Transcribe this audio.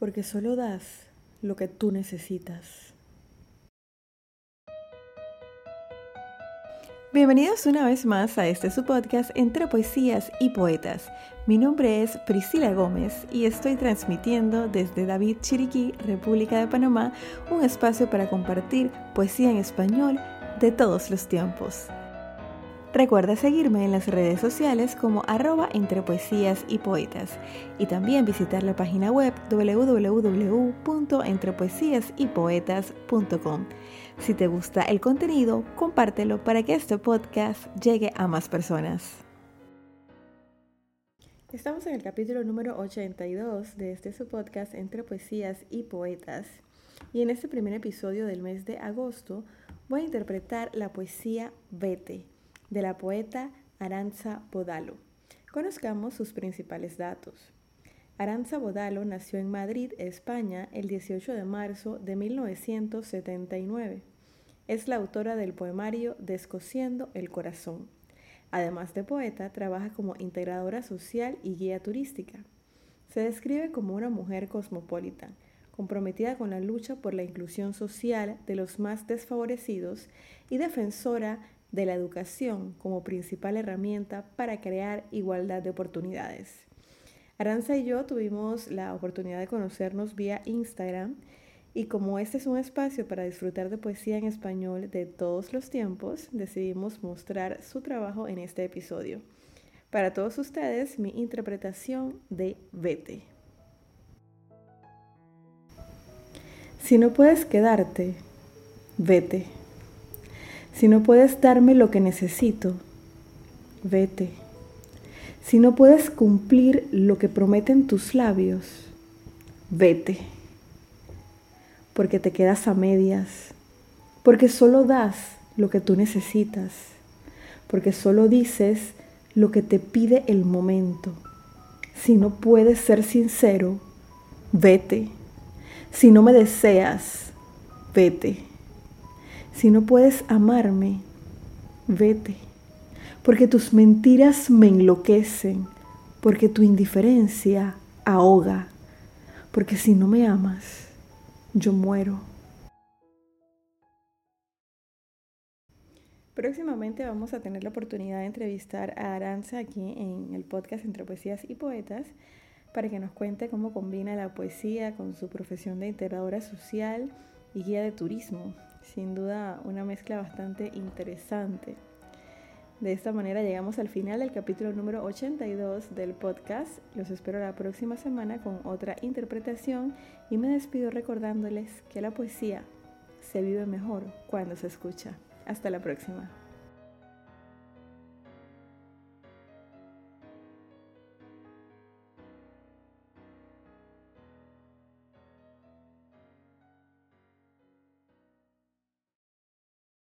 porque solo das lo que tú necesitas. Bienvenidos una vez más a este su podcast entre poesías y poetas. Mi nombre es Priscila Gómez y estoy transmitiendo desde David Chiriquí, República de Panamá, un espacio para compartir poesía en español de todos los tiempos. Recuerda seguirme en las redes sociales como arroba entre poesías y poetas y también visitar la página web www.entrepoesiasypoetas.com. Si te gusta el contenido, compártelo para que este podcast llegue a más personas. Estamos en el capítulo número 82 de este su podcast Entre Poesías y Poetas. Y en este primer episodio del mes de agosto voy a interpretar la poesía Vete de la poeta Aranza Bodalo. Conozcamos sus principales datos. Aranza Bodalo nació en Madrid, España, el 18 de marzo de 1979. Es la autora del poemario Descosiendo el Corazón. Además de poeta, trabaja como integradora social y guía turística. Se describe como una mujer cosmopolita, comprometida con la lucha por la inclusión social de los más desfavorecidos y defensora de la educación como principal herramienta para crear igualdad de oportunidades. Aranza y yo tuvimos la oportunidad de conocernos vía Instagram y como este es un espacio para disfrutar de poesía en español de todos los tiempos, decidimos mostrar su trabajo en este episodio. Para todos ustedes, mi interpretación de Vete. Si no puedes quedarte, vete. Si no puedes darme lo que necesito, vete. Si no puedes cumplir lo que prometen tus labios, vete. Porque te quedas a medias, porque solo das lo que tú necesitas, porque solo dices lo que te pide el momento. Si no puedes ser sincero, vete. Si no me deseas, vete. Si no puedes amarme, vete, porque tus mentiras me enloquecen, porque tu indiferencia ahoga, porque si no me amas, yo muero. Próximamente vamos a tener la oportunidad de entrevistar a Aranza aquí en el podcast Entre Poesías y Poetas para que nos cuente cómo combina la poesía con su profesión de integradora social y guía de turismo sin duda una mezcla bastante interesante. De esta manera llegamos al final del capítulo número 82 del podcast. Los espero la próxima semana con otra interpretación y me despido recordándoles que la poesía se vive mejor cuando se escucha. Hasta la próxima.